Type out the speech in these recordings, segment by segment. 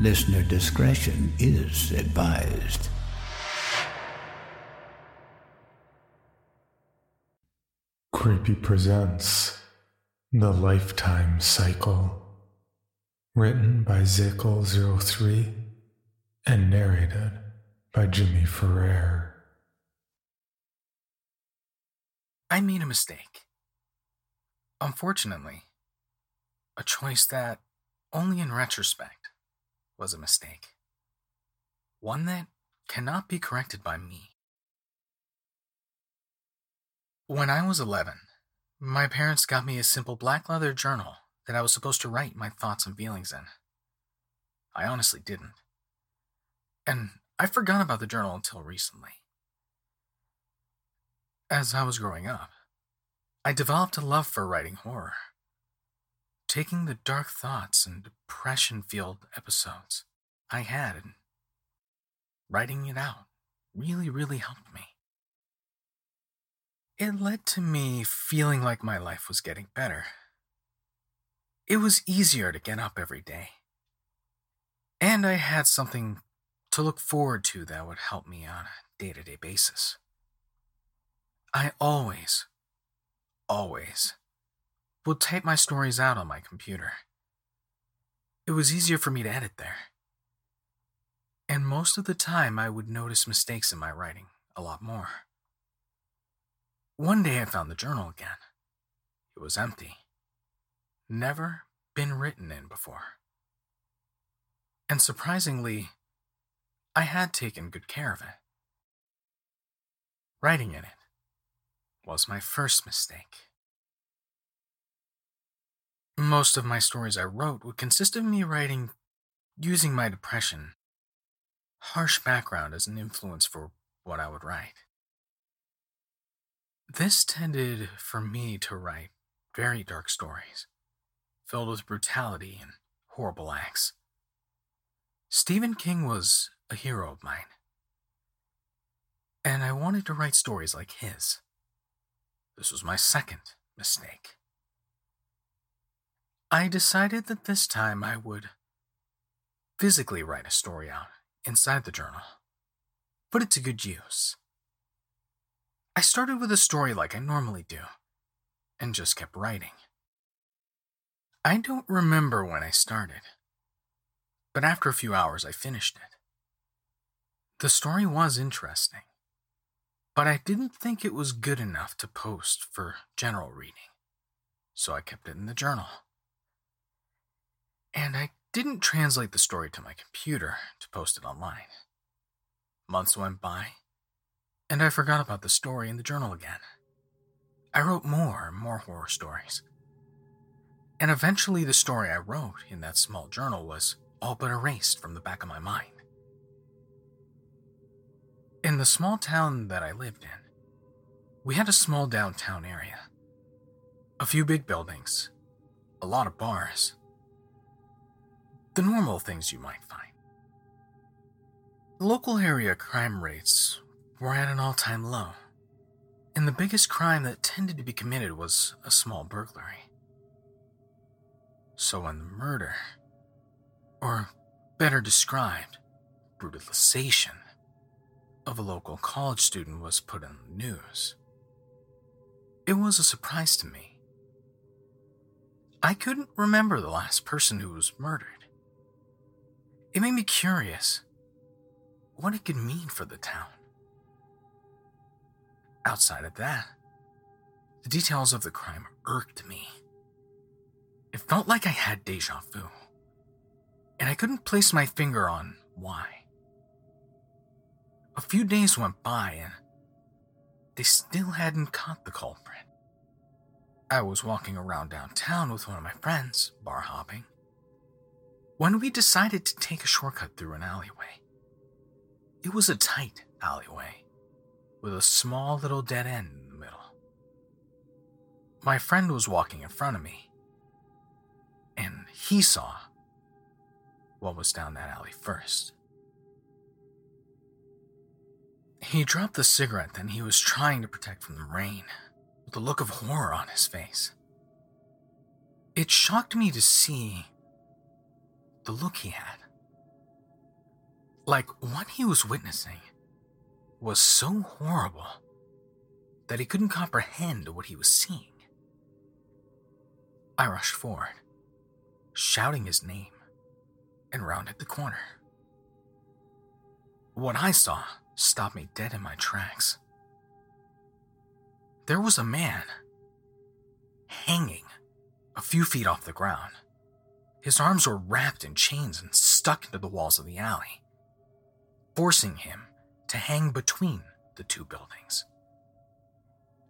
Listener discretion is advised. Creepy presents The Lifetime Cycle. Written by Zaikel03 and narrated by Jimmy Ferrer. I made a mistake. Unfortunately, a choice that, only in retrospect, was a mistake. One that cannot be corrected by me. When I was 11, my parents got me a simple black leather journal that I was supposed to write my thoughts and feelings in. I honestly didn't. And I forgot about the journal until recently. As I was growing up, I developed a love for writing horror. Taking the dark thoughts and depression filled episodes I had and writing it out really, really helped me. It led to me feeling like my life was getting better. It was easier to get up every day. And I had something to look forward to that would help me on a day to day basis. I always, always would type my stories out on my computer. It was easier for me to edit there. And most of the time, I would notice mistakes in my writing a lot more. One day I found the journal again. It was empty. Never been written in before. And surprisingly, I had taken good care of it. Writing in it was my first mistake. Most of my stories I wrote would consist of me writing using my depression, harsh background as an influence for what I would write. This tended for me to write very dark stories, filled with brutality and horrible acts. Stephen King was a hero of mine, and I wanted to write stories like his. This was my second mistake. I decided that this time I would physically write a story out inside the journal, put it to good use. I started with a story like I normally do, and just kept writing. I don't remember when I started, but after a few hours I finished it. The story was interesting, but I didn't think it was good enough to post for general reading. so I kept it in the journal. And I didn't translate the story to my computer to post it online. Months went by, and I forgot about the story in the journal again. I wrote more and more horror stories. And eventually, the story I wrote in that small journal was all but erased from the back of my mind. In the small town that I lived in, we had a small downtown area. A few big buildings, a lot of bars. The normal things you might find. Local area crime rates were at an all time low, and the biggest crime that tended to be committed was a small burglary. So when the murder, or better described, brutalization, of a local college student was put in the news, it was a surprise to me. I couldn't remember the last person who was murdered. It made me curious what it could mean for the town. Outside of that, the details of the crime irked me. It felt like I had deja vu, and I couldn't place my finger on why. A few days went by and they still hadn't caught the culprit. I was walking around downtown with one of my friends, bar hopping, when we decided to take a shortcut through an alleyway. It was a tight alleyway with a small little dead end in the middle. My friend was walking in front of me, and he saw what was down that alley first. He dropped the cigarette that he was trying to protect from the rain with a look of horror on his face. It shocked me to see the look he had. Like what he was witnessing was so horrible that he couldn't comprehend what he was seeing. I rushed forward, shouting his name, and rounded the corner. What I saw stopped me dead in my tracks there was a man hanging a few feet off the ground. His arms were wrapped in chains and stuck into the walls of the alley, forcing him to hang between the two buildings.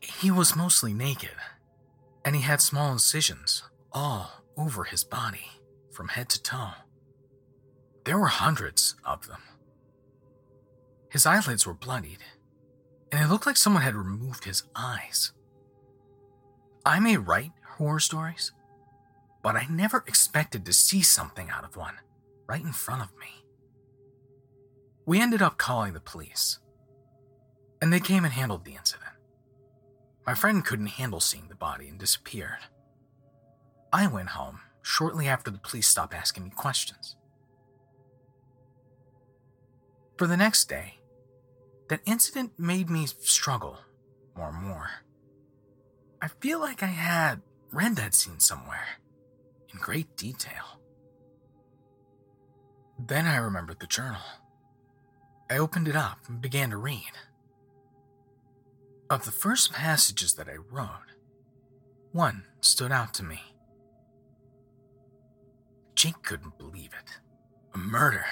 He was mostly naked, and he had small incisions all over his body from head to toe. There were hundreds of them. His eyelids were bloodied, and it looked like someone had removed his eyes. I may write horror stories, but I never expected to see something out of one right in front of me. We ended up calling the police, and they came and handled the incident. My friend couldn't handle seeing the body and disappeared. I went home shortly after the police stopped asking me questions. For the next day, that incident made me struggle more and more. I feel like I had read that scene somewhere great detail. Then I remembered the journal. I opened it up and began to read. Of the first passages that I wrote, one stood out to me. Jake couldn't believe it. A murder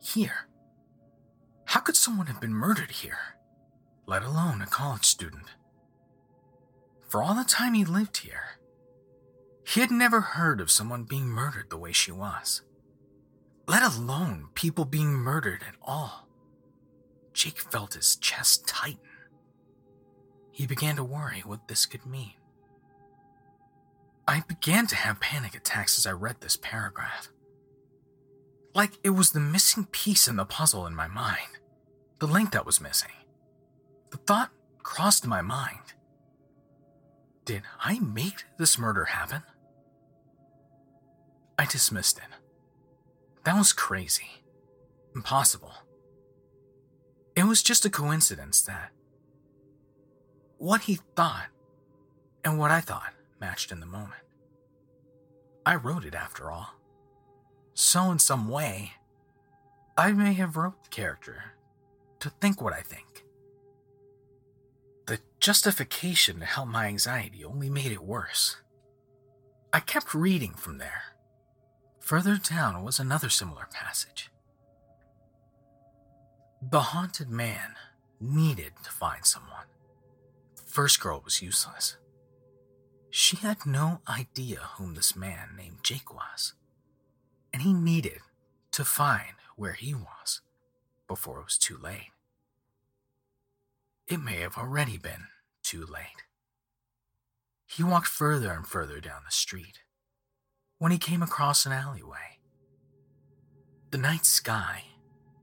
here how could someone have been murdered here, let alone a college student? For all the time he lived here, he had never heard of someone being murdered the way she was, let alone people being murdered at all. Jake felt his chest tighten. He began to worry what this could mean. I began to have panic attacks as I read this paragraph. Like it was the missing piece in the puzzle in my mind the link that was missing. The thought crossed my mind Did I make this murder happen? I dismissed it. That was crazy. Impossible. It was just a coincidence that what he thought and what I thought matched in the moment. I wrote it after all. So, in some way, I may have wrote the character to think what I think. The justification to help my anxiety only made it worse. I kept reading from there. Further down was another similar passage. The haunted man needed to find someone. The first girl was useless. She had no idea whom this man named Jake was, and he needed to find where he was before it was too late. It may have already been too late. He walked further and further down the street when he came across an alleyway. The night sky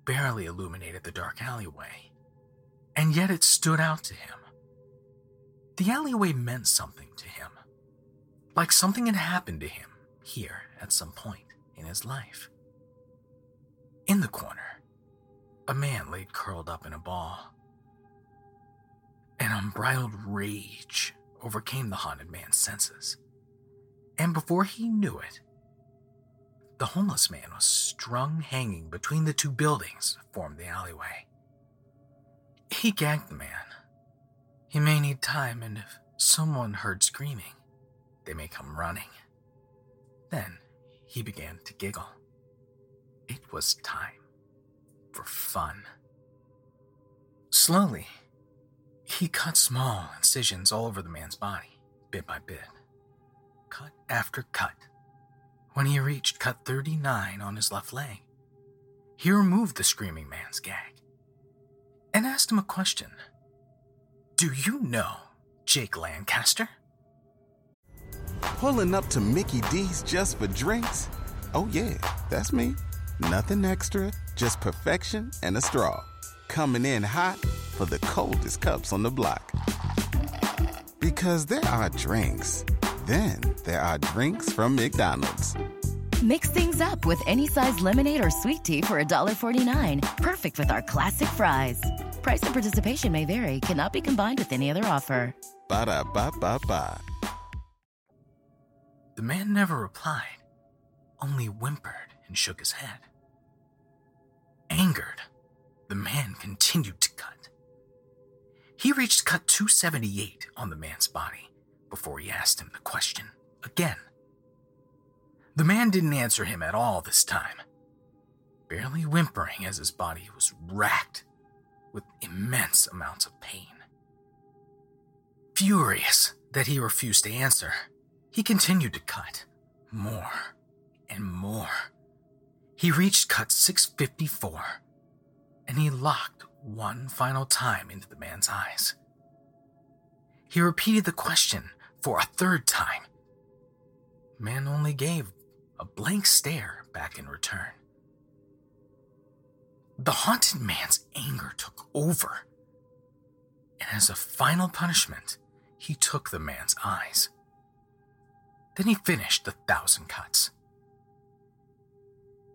barely illuminated the dark alleyway, and yet it stood out to him. The alleyway meant something to him, like something had happened to him here at some point in his life. In the corner, a man lay curled up in a ball. An unbridled rage overcame the haunted man's senses. And before he knew it, the homeless man was strung hanging between the two buildings that formed the alleyway. He gagged the man. He may need time, and if someone heard screaming, they may come running. Then he began to giggle. It was time for fun. Slowly, he cut small incisions all over the man's body, bit by bit. Cut after cut. When he reached cut 39 on his left leg, he removed the screaming man's gag and asked him a question Do you know Jake Lancaster? Pulling up to Mickey D's just for drinks? Oh, yeah, that's me. Nothing extra, just perfection and a straw. Coming in hot for the coldest cups on the block. Because there are drinks, then there are drinks from McDonald's. Mix things up with any size lemonade or sweet tea for $1.49. Perfect with our classic fries. Price and participation may vary, cannot be combined with any other offer. Ba da ba ba ba. The man never replied, only whimpered and shook his head. Angered, the man continued to cut. He reached cut 278 on the man's body before he asked him the question again. The man didn't answer him at all this time, barely whimpering as his body was racked with immense amounts of pain. Furious that he refused to answer, he continued to cut more and more. He reached cut 654 and he locked one final time into the man's eyes. He repeated the question for a third time. Man only gave a blank stare back in return. The haunted man's anger took over, and as a final punishment, he took the man's eyes. Then he finished the thousand cuts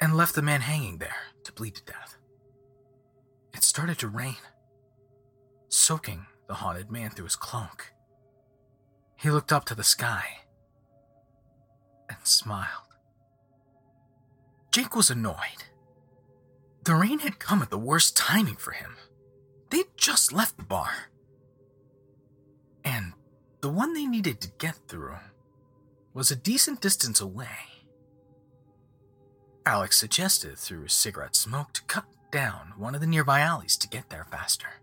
and left the man hanging there to bleed to death. It started to rain, soaking the haunted man through his cloak. He looked up to the sky and smiled. Jake was annoyed. The rain had come at the worst timing for him. They'd just left the bar. And the one they needed to get through was a decent distance away. Alex suggested through cigarette smoke to cut down one of the nearby alleys to get there faster.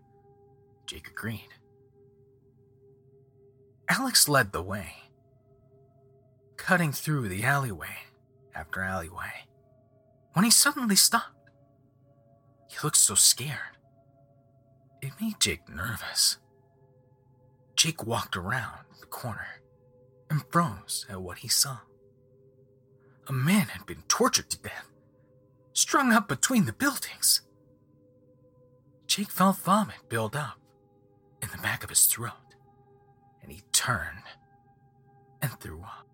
Jake agreed. Alex led the way, cutting through the alleyway after alleyway, when he suddenly stopped. He looked so scared. It made Jake nervous. Jake walked around the corner and froze at what he saw. A man had been tortured to death strung up between the buildings. Jake felt vomit build up in the back of his throat, and he turned and threw up.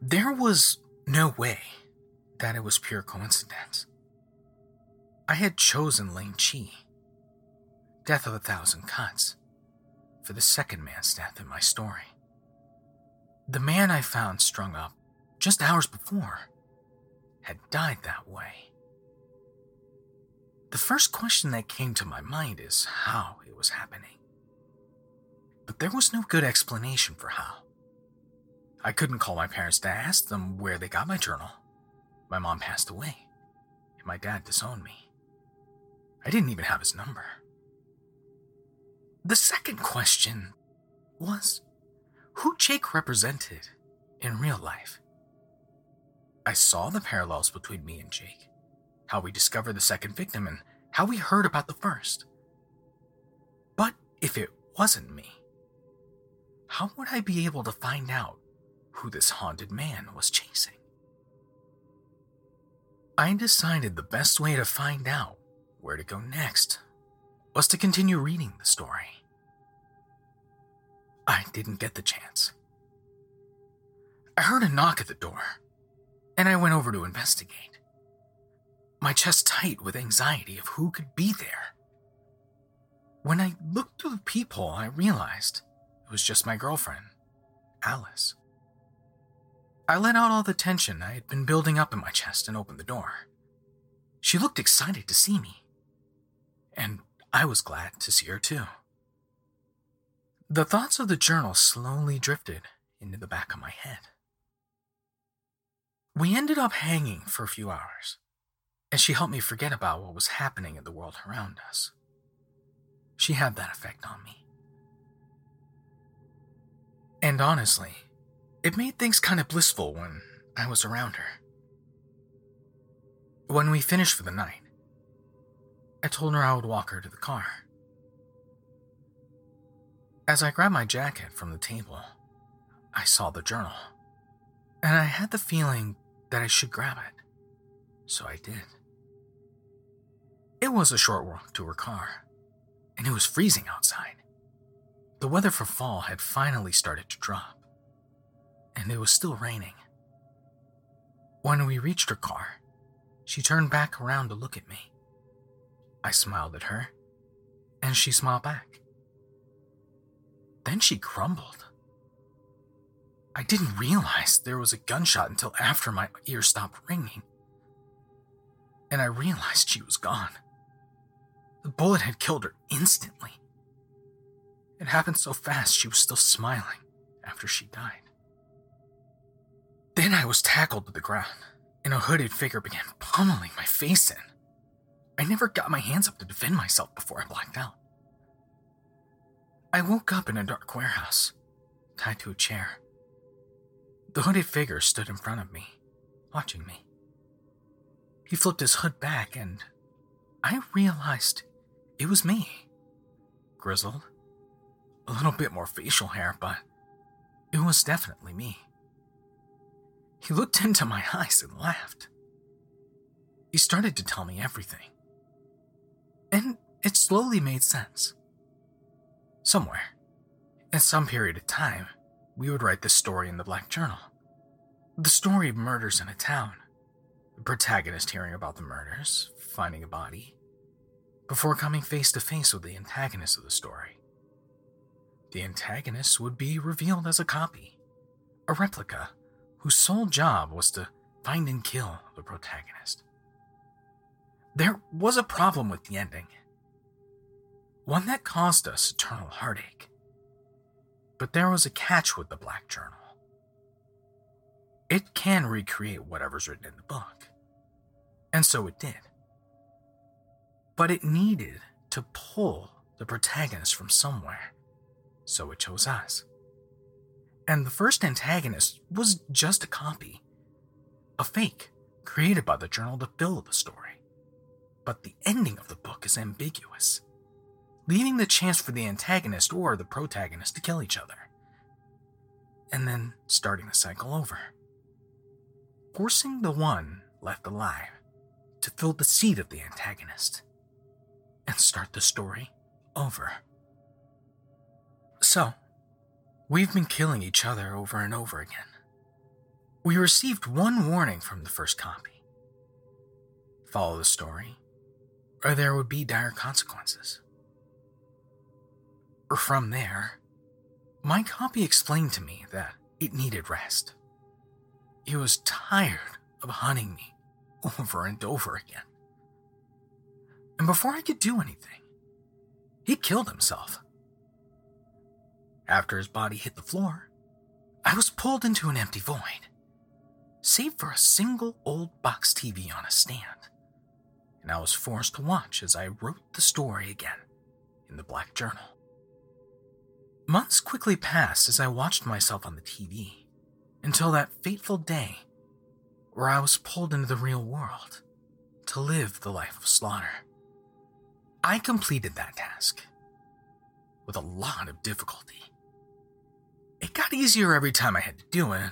There was no way that it was pure coincidence. I had chosen Ling Chi, Death of a Thousand Cuts, for the second man's death in my story. The man I found strung up just hours before had died that way. The first question that came to my mind is how it was happening. But there was no good explanation for how. I couldn't call my parents to ask them where they got my journal. My mom passed away, and my dad disowned me. I didn't even have his number. The second question was who Jake represented in real life. I saw the parallels between me and Jake, how we discovered the second victim, and how we heard about the first. But if it wasn't me, how would I be able to find out who this haunted man was chasing? I decided the best way to find out where to go next was to continue reading the story. I didn't get the chance. I heard a knock at the door, and I went over to investigate. My chest tight with anxiety of who could be there. When I looked through the peephole, I realized it was just my girlfriend, Alice. I let out all the tension I had been building up in my chest and opened the door. She looked excited to see me, and I was glad to see her too. The thoughts of the journal slowly drifted into the back of my head. We ended up hanging for a few hours, and she helped me forget about what was happening in the world around us. She had that effect on me. And honestly, it made things kind of blissful when I was around her. When we finished for the night, I told her I would walk her to the car. As I grabbed my jacket from the table, I saw the journal, and I had the feeling that I should grab it. So I did. It was a short walk to her car, and it was freezing outside. The weather for fall had finally started to drop, and it was still raining. When we reached her car, she turned back around to look at me. I smiled at her, and she smiled back. Then she crumbled. I didn't realize there was a gunshot until after my ear stopped ringing. And I realized she was gone. The bullet had killed her instantly. It happened so fast she was still smiling after she died. Then I was tackled to the ground, and a hooded figure began pummeling my face in. I never got my hands up to defend myself before I blacked out. I woke up in a dark warehouse, tied to a chair. The hooded figure stood in front of me, watching me. He flipped his hood back, and I realized it was me. Grizzled, a little bit more facial hair, but it was definitely me. He looked into my eyes and laughed. He started to tell me everything. And it slowly made sense somewhere. In some period of time, we would write this story in the Black Journal. The story of murders in a town. The protagonist hearing about the murders, finding a body, before coming face to face with the antagonist of the story. The antagonist would be revealed as a copy, a replica whose sole job was to find and kill the protagonist. There was a problem with the ending one that caused us eternal heartache. But there was a catch with the Black Journal. It can recreate whatever's written in the book. And so it did. But it needed to pull the protagonist from somewhere, so it chose us. And the first antagonist was just a copy, a fake created by the journal to fill the story. But the ending of the book is ambiguous leaving the chance for the antagonist or the protagonist to kill each other. And then starting the cycle over. Forcing the one left alive to fill the seat of the antagonist and start the story over. So, we've been killing each other over and over again. We received one warning from the first copy follow the story, or there would be dire consequences. From there, my copy explained to me that it needed rest. It was tired of hunting me over and over again. And before I could do anything, he killed himself. After his body hit the floor, I was pulled into an empty void, save for a single old box TV on a stand, and I was forced to watch as I wrote the story again in the black journal. Months quickly passed as I watched myself on the TV until that fateful day where I was pulled into the real world to live the life of slaughter. I completed that task with a lot of difficulty. It got easier every time I had to do it.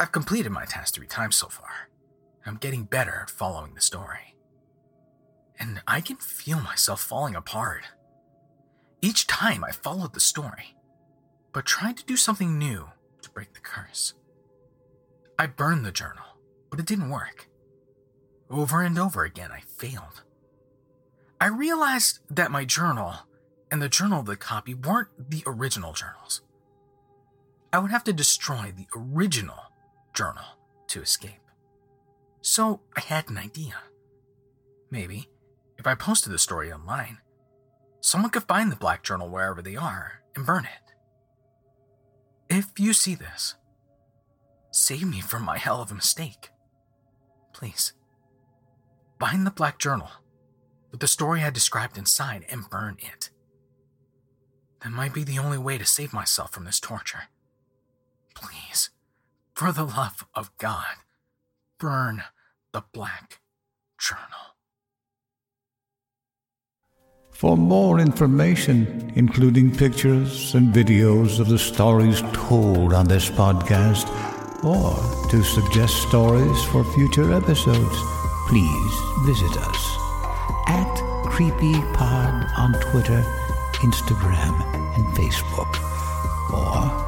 I've completed my task three times so far. I'm getting better at following the story. And I can feel myself falling apart. Each time I followed the story, but tried to do something new to break the curse. I burned the journal, but it didn't work. Over and over again, I failed. I realized that my journal and the journal of the copy weren't the original journals. I would have to destroy the original journal to escape. So I had an idea. Maybe, if I posted the story online, someone could find the black journal wherever they are and burn it. If you see this, save me from my hell of a mistake. Please. Bind the black journal with the story I described inside and burn it. That might be the only way to save myself from this torture. Please, for the love of God, burn the black journal. For more information, including pictures and videos of the stories told on this podcast, or to suggest stories for future episodes, please visit us at CreepyPod on Twitter, Instagram, and Facebook, or